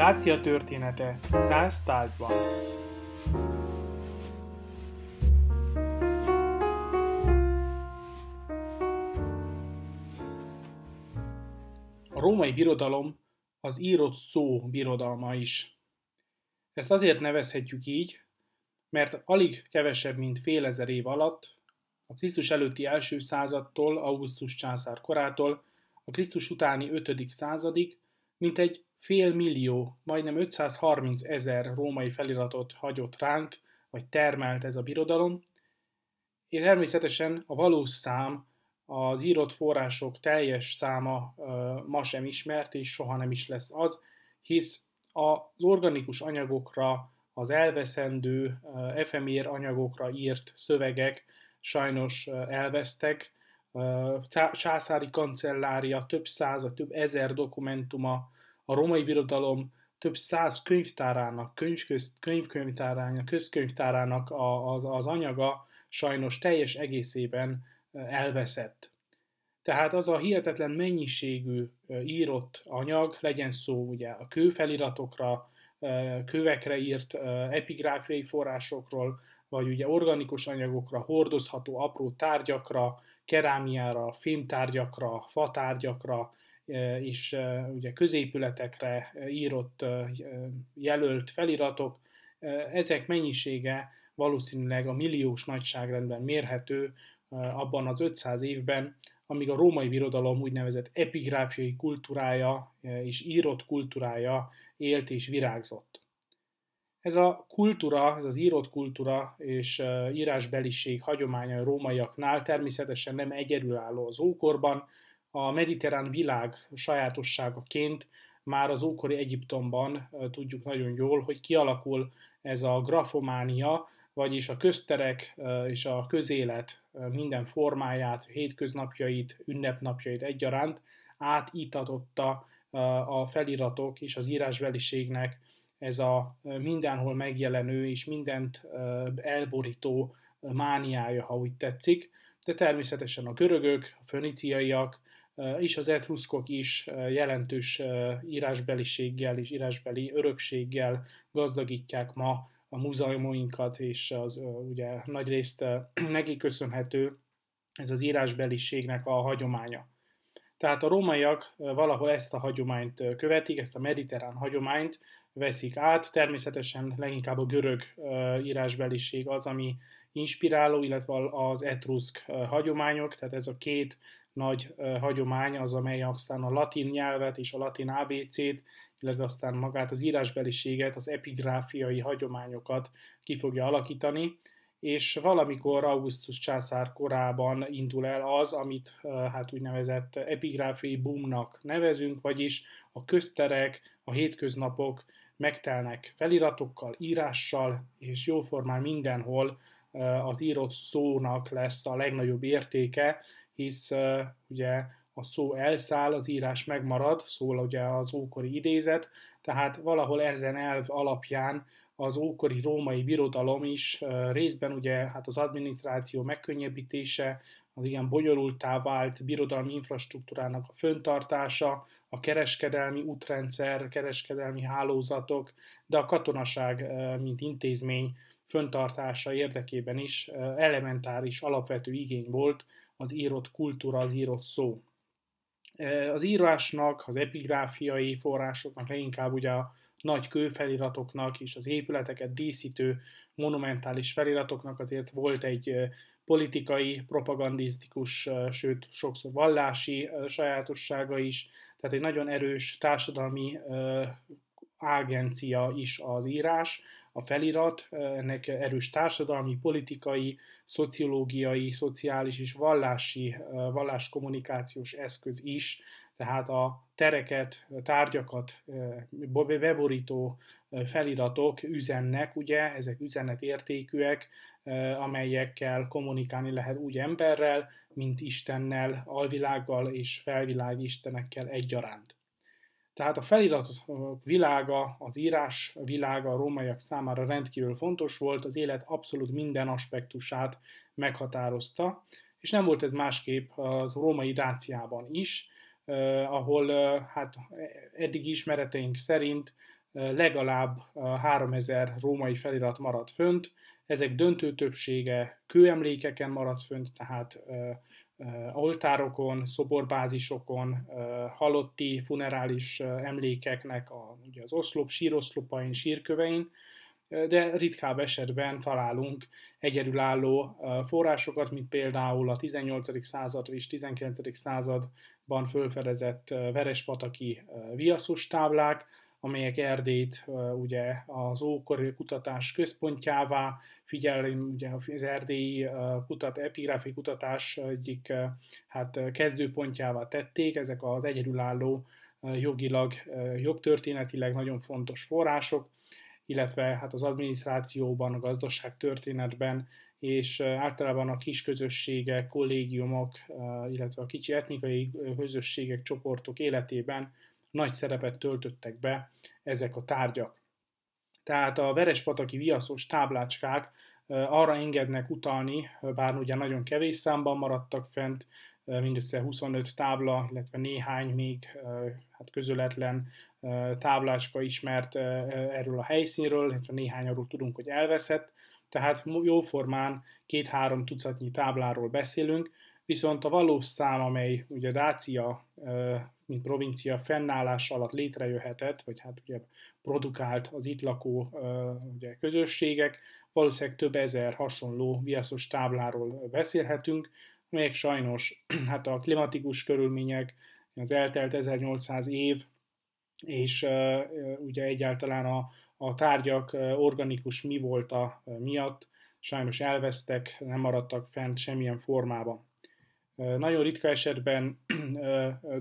Dácia története száz tárgyban. A római birodalom az írott szó birodalma is. Ezt azért nevezhetjük így, mert alig kevesebb, mint fél ezer év alatt, a Krisztus előtti első századtól, Augustus császár korától, a Krisztus utáni 5. századig, mint egy fél millió, majdnem 530 ezer római feliratot hagyott ránk, vagy termelt ez a birodalom, és természetesen a valós szám, az írott források teljes száma ma sem ismert, és soha nem is lesz az, hisz az organikus anyagokra, az elveszendő, efemér anyagokra írt szövegek sajnos elvesztek. Császári kancellária több száz, több ezer dokumentuma, a romai birodalom több száz könyvtárának, könyvköz, könyvkönyvtárának, közkönyvtárának az, az anyaga sajnos teljes egészében elveszett. Tehát az a hihetetlen mennyiségű írott anyag, legyen szó ugye a kőfeliratokra, kövekre írt epigráfiai forrásokról, vagy ugye organikus anyagokra, hordozható apró tárgyakra, kerámiára, fémtárgyakra, fatárgyakra, és ugye középületekre írott, jelölt feliratok, ezek mennyisége valószínűleg a milliós nagyságrendben mérhető abban az 500 évben, amíg a római birodalom úgynevezett epigráfiai kultúrája és írott kultúrája élt és virágzott. Ez a kultúra, ez az írott kultúra és írásbeliség hagyománya a rómaiaknál természetesen nem egyedülálló az ókorban, a mediterrán világ sajátosságaként már az ókori Egyiptomban tudjuk nagyon jól, hogy kialakul ez a grafománia, vagyis a közterek és a közélet minden formáját, hétköznapjait, ünnepnapjait egyaránt átítatotta a feliratok és az írásbeliségnek ez a mindenhol megjelenő és mindent elborító mániája, ha úgy tetszik. De természetesen a görögök, a föniciaiak és az etruszkok is jelentős írásbeliséggel és írásbeli örökséggel gazdagítják ma a múzeumoinkat, és az ugye nagy részt neki köszönhető ez az írásbeliségnek a hagyománya. Tehát a rómaiak valahol ezt a hagyományt követik, ezt a mediterrán hagyományt veszik át. Természetesen leginkább a görög írásbeliség az, ami inspiráló, illetve az etruszk hagyományok, tehát ez a két nagy hagyomány az, amely aztán a latin nyelvet és a latin ABC-t, illetve aztán magát az írásbeliséget, az epigráfiai hagyományokat ki fogja alakítani, és valamikor Augustus császár korában indul el az, amit hát úgynevezett epigráfiai boomnak nevezünk, vagyis a közterek, a hétköznapok megtelnek feliratokkal, írással, és jóformán mindenhol az írott szónak lesz a legnagyobb értéke, hisz ugye a szó elszáll, az írás megmarad, szól ugye az ókori idézet, tehát valahol ezen elv alapján az ókori római birodalom is részben ugye hát az adminisztráció megkönnyebbítése, az igen bonyolultá vált birodalmi infrastruktúrának a föntartása, a kereskedelmi útrendszer, kereskedelmi hálózatok, de a katonaság, mint intézmény föntartása érdekében is elementáris, alapvető igény volt az írott kultúra, az írott szó. Az írásnak, az epigráfiai forrásoknak, leginkább ugye a nagy kőfeliratoknak és az épületeket díszítő monumentális feliratoknak azért volt egy politikai, propagandisztikus, sőt sokszor vallási sajátossága is, tehát egy nagyon erős társadalmi ágencia is az írás, a felirat, ennek erős társadalmi, politikai, szociológiai, szociális és vallási, valláskommunikációs eszköz is, tehát a tereket, tárgyakat beborító feliratok üzennek, ugye, ezek üzenetértékűek, amelyekkel kommunikálni lehet úgy emberrel, mint Istennel, alvilággal és felvilág istenekkel egyaránt. Tehát a felirat világa, az írás világa a rómaiak számára rendkívül fontos volt, az élet abszolút minden aspektusát meghatározta, és nem volt ez másképp az római Dáciában is, ahol hát eddig ismereteink szerint legalább 3000 római felirat maradt fönt, ezek döntő többsége kőemlékeken maradt fönt, tehát oltárokon, szoborbázisokon, halotti funerális emlékeknek a, ugye az oszlop, síroszlopain, sírkövein, de ritkább esetben találunk egyedülálló forrásokat, mint például a 18. század és 19. században fölfedezett verespataki viaszos táblák, amelyek Erdélyt ugye az ókori kutatás központjává, figyelem, ugye az erdélyi kutat, epigráfi kutatás egyik hát kezdőpontjává tették, ezek az egyedülálló jogilag, jogtörténetileg nagyon fontos források, illetve hát az adminisztrációban, a gazdaság történetben, és általában a kis közösségek, kollégiumok, illetve a kicsi etnikai közösségek, csoportok életében nagy szerepet töltöttek be ezek a tárgyak. Tehát a verespataki viaszos táblácskák arra engednek utalni, bár ugye nagyon kevés számban maradtak fent, mindössze 25 tábla, illetve néhány még hát közöletlen táblácska ismert erről a helyszínről, illetve néhány arról tudunk, hogy elveszett, tehát jóformán két-három tucatnyi tábláról beszélünk, viszont a valós szám, amely ugye Dácia, mint provincia fennállás alatt létrejöhetett, vagy hát ugye produkált az itt lakó ugye, közösségek, valószínűleg több ezer hasonló viaszos tábláról beszélhetünk, amelyek sajnos hát a klimatikus körülmények, az eltelt 1800 év, és ugye egyáltalán a, a tárgyak organikus mi volt a miatt sajnos elvesztek, nem maradtak fent semmilyen formában. Nagyon ritka esetben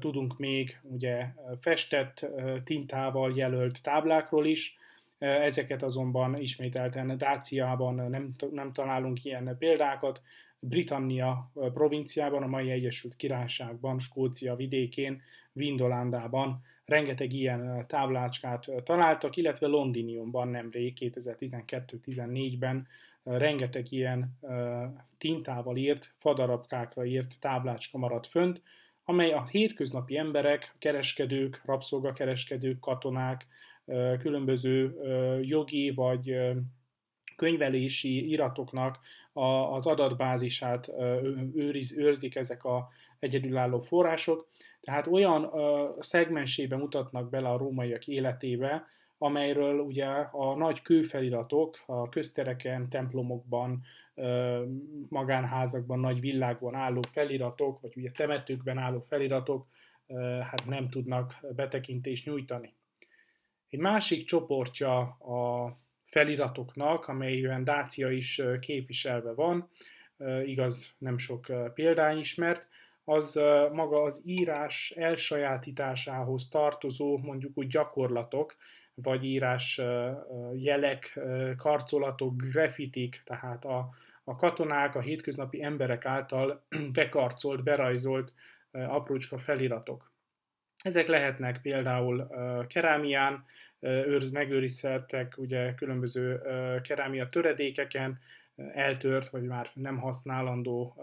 tudunk még ugye festett tintával jelölt táblákról is, ezeket azonban ismételten Dáciában nem, nem találunk ilyen példákat, Britannia provinciában, a mai Egyesült Királyságban, Skócia vidékén, Vindolandában rengeteg ilyen táblácskát találtak, illetve Londiniumban nemrég 2012-14-ben rengeteg ilyen tintával írt, fadarabkákra írt táblácska maradt fönt, amely a hétköznapi emberek, kereskedők, rabszolgakereskedők, katonák, különböző jogi vagy könyvelési iratoknak az adatbázisát őriz, őrzik ezek a egyedülálló források. Tehát olyan szegmensében mutatnak bele a rómaiak életébe, amelyről ugye a nagy kőfeliratok a köztereken, templomokban, magánházakban, nagy világban álló feliratok, vagy ugye temetőkben álló feliratok hát nem tudnak betekintést nyújtani. Egy másik csoportja a feliratoknak, amelyben Dácia is képviselve van, igaz nem sok példány ismert, az maga az írás elsajátításához tartozó mondjuk úgy gyakorlatok, vagy írás jelek, karcolatok, grafitik, tehát a, a katonák, a hétköznapi emberek által bekarcolt, berajzolt aprócska feliratok. Ezek lehetnek például kerámián, őrz, megőrizhettek ugye különböző kerámia töredékeken, eltört, vagy már nem használandó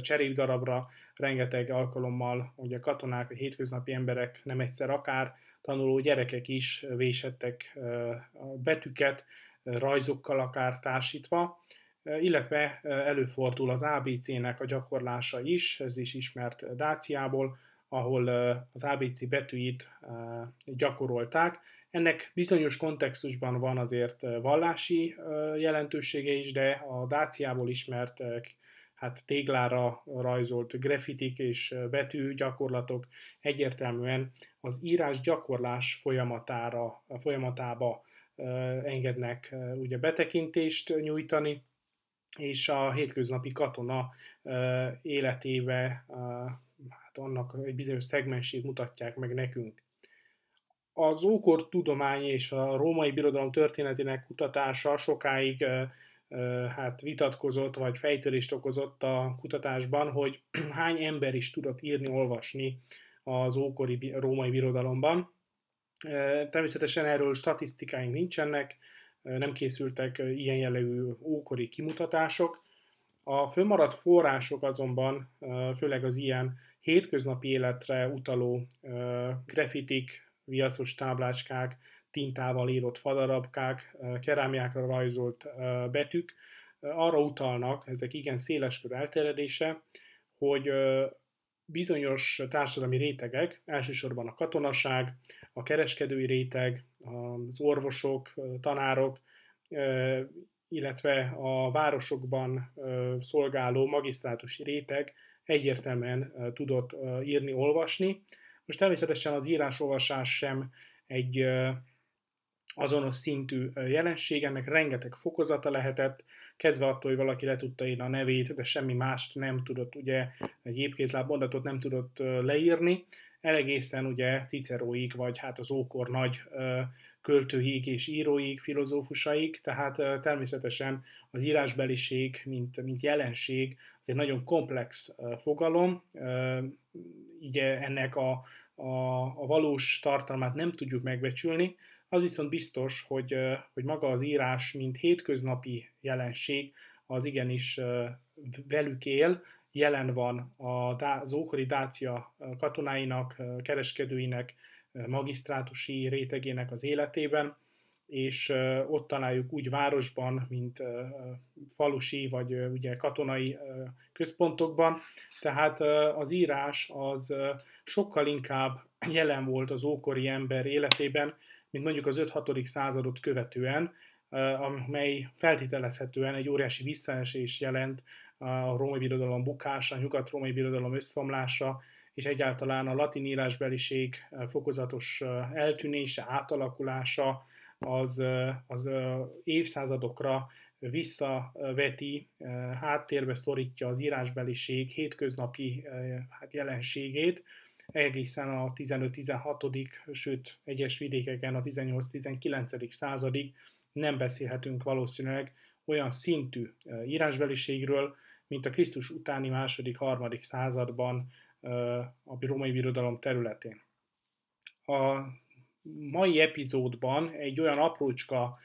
cserépdarabra rengeteg alkalommal ugye katonák, vagy hétköznapi emberek nem egyszer akár tanuló gyerekek is vésettek betűket, rajzokkal akár társítva, illetve előfordul az ABC-nek a gyakorlása is, ez is ismert Dáciából, ahol az ABC betűit gyakorolták. Ennek bizonyos kontextusban van azért vallási jelentősége is, de a Dáciából ismert hát téglára rajzolt grafitik és betű gyakorlatok egyértelműen az írás gyakorlás folyamatára, folyamatába engednek ugye betekintést nyújtani, és a hétköznapi katona életébe hát annak egy bizonyos szegmensét mutatják meg nekünk. Az ókor tudomány és a római birodalom történetének kutatása sokáig hát vitatkozott, vagy fejtörést okozott a kutatásban, hogy hány ember is tudott írni, olvasni az ókori római birodalomban. Természetesen erről statisztikáink nincsenek, nem készültek ilyen jellegű ókori kimutatások. A fölmaradt források azonban, főleg az ilyen hétköznapi életre utaló grafitik, viaszos táblácskák, tintával írott fadarabkák, kerámiákra rajzolt betűk arra utalnak, ezek igen széleskör elterjedése, hogy bizonyos társadalmi rétegek, elsősorban a katonaság, a kereskedői réteg, az orvosok, tanárok, illetve a városokban szolgáló magisztrátusi réteg egyértelműen tudott írni, olvasni. Most természetesen az írás-olvasás sem egy azonos szintű jelenség, ennek rengeteg fokozata lehetett, kezdve attól, hogy valaki le tudta írni a nevét, de semmi mást nem tudott, ugye egy épkézláb mondatot nem tudott leírni, elegészen ugye Ciceróig, vagy hát az ókor nagy költőig és íróig, filozófusaig, tehát természetesen az írásbeliség, mint, mint jelenség, az egy nagyon komplex fogalom, így ennek a, a, a valós tartalmát nem tudjuk megbecsülni, az viszont biztos, hogy, hogy maga az írás, mint hétköznapi jelenség, az igenis velük él, jelen van az ókori Dácia katonáinak, kereskedőinek, magisztrátusi rétegének az életében, és ott találjuk úgy városban, mint falusi vagy ugye katonai központokban. Tehát az írás az sokkal inkább jelen volt az ókori ember életében, mint mondjuk az 5-6. századot követően, amely feltételezhetően egy óriási visszaesés jelent a római birodalom bukása, a nyugat-római birodalom összeomlása, és egyáltalán a latin írásbeliség fokozatos eltűnése, átalakulása az, az évszázadokra visszaveti, háttérbe szorítja az írásbeliség hétköznapi hát jelenségét, egészen a 15-16. sőt egyes vidékeken a 18-19. századig nem beszélhetünk valószínűleg olyan szintű írásbeliségről, mint a Krisztus utáni második, harmadik században a római birodalom területén. A mai epizódban egy olyan aprócska,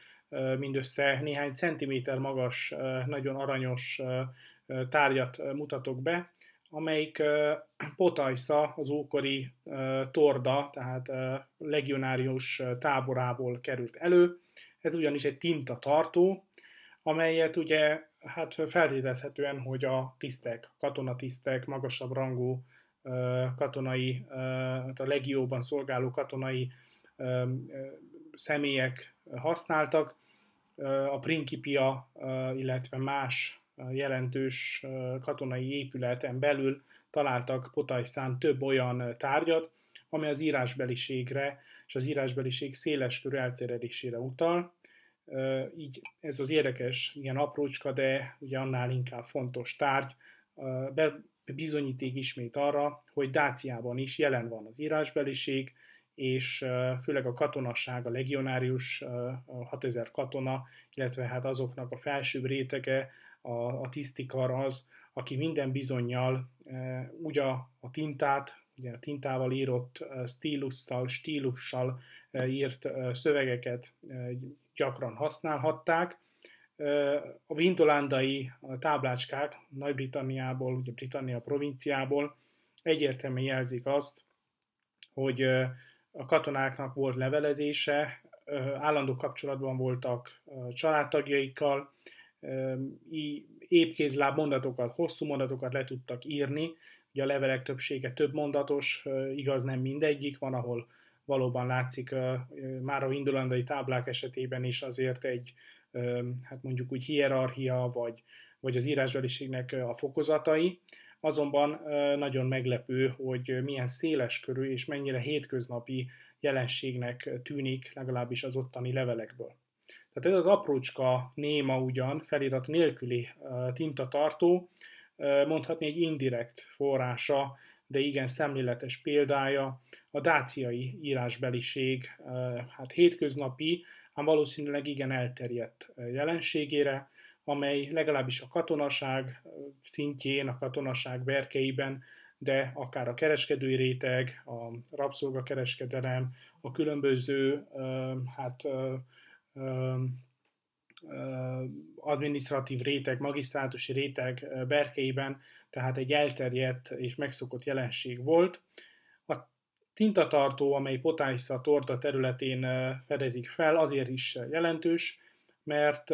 mindössze néhány centiméter magas, nagyon aranyos tárgyat mutatok be, amelyik Potajsza, az ókori torda, tehát legionárius táborából került elő. Ez ugyanis egy tinta tartó, amelyet ugye hát feltételezhetően, hogy a tisztek, katonatisztek, magasabb rangú katonai, hát a legióban szolgáló katonai személyek használtak. A Principia, illetve más jelentős katonai épületen belül találtak Potajszán több olyan tárgyat, ami az írásbeliségre és az írásbeliség széleskörű elterjedésére utal. Így ez az érdekes, ilyen aprócska, de ugye annál inkább fontos tárgy, bizonyíték ismét arra, hogy Dáciában is jelen van az írásbeliség, és főleg a katonasság, a legionárius, 6000 katona, illetve hát azoknak a felsőbb rétege, a, a tisztikar az, aki minden bizonyal úgy a, a tintát, ugye a tintával írott stílussal e, írt szövegeket gyakran használhatták. A vindolándai táblácskák Nagy-Britanniából, ugye Britannia provinciából egyértelműen jelzik azt, hogy a katonáknak volt levelezése, állandó kapcsolatban voltak családtagjaikkal, épkézláb mondatokat, hosszú mondatokat le tudtak írni, ugye a levelek többsége több mondatos, igaz nem mindegyik, van, ahol valóban látszik már a indulandai táblák esetében is azért egy, hát mondjuk úgy hierarchia, vagy, vagy az írásbeliségnek a fokozatai, azonban nagyon meglepő, hogy milyen széles körű és mennyire hétköznapi jelenségnek tűnik legalábbis az ottani levelekből. Tehát ez az aprócska néma ugyan, felirat nélküli tintatartó, mondhatni egy indirekt forrása, de igen szemléletes példája a dáciai írásbeliség, hát hétköznapi, ám valószínűleg igen elterjedt jelenségére, amely legalábbis a katonaság szintjén, a katonaság berkeiben, de akár a kereskedői réteg, a rabszolgakereskedelem, a különböző hát administratív réteg, magisztrátusi réteg berkeiben, tehát egy elterjedt és megszokott jelenség volt. Tintatartó, amely Potájsza torta területén fedezik fel, azért is jelentős, mert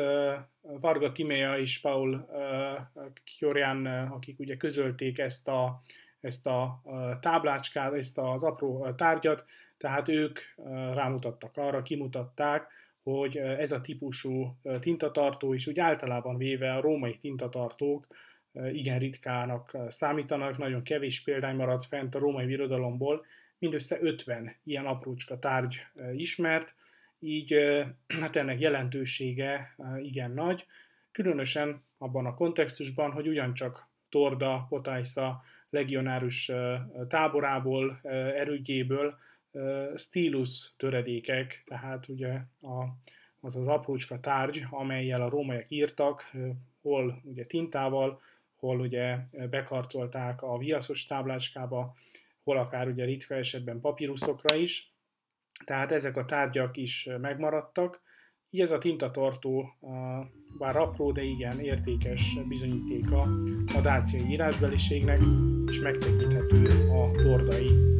Varga Timea és Paul Kjorján, akik ugye közölték ezt a, ezt a táblácskát, ezt az apró tárgyat, tehát ők rámutattak arra, kimutatták, hogy ez a típusú tintatartó is úgy általában véve a római tintatartók igen ritkának számítanak, nagyon kevés példány maradt fent a római birodalomból, mindössze 50 ilyen aprócska tárgy ismert, így hát ennek jelentősége igen nagy, különösen abban a kontextusban, hogy ugyancsak Torda, Potájsza legionárus táborából, erődjéből stílus töredékek, tehát ugye a, az az aprócska tárgy, amelyel a rómaiak írtak, hol ugye tintával, hol ugye bekarcolták a viaszos táblácskába, hol akár ugye ritka esetben papíruszokra is, tehát ezek a tárgyak is megmaradtak, így ez a tintatartó, bár apró, de igen értékes bizonyítéka a dáciai írásbeliségnek, és megtekinthető a Tordai.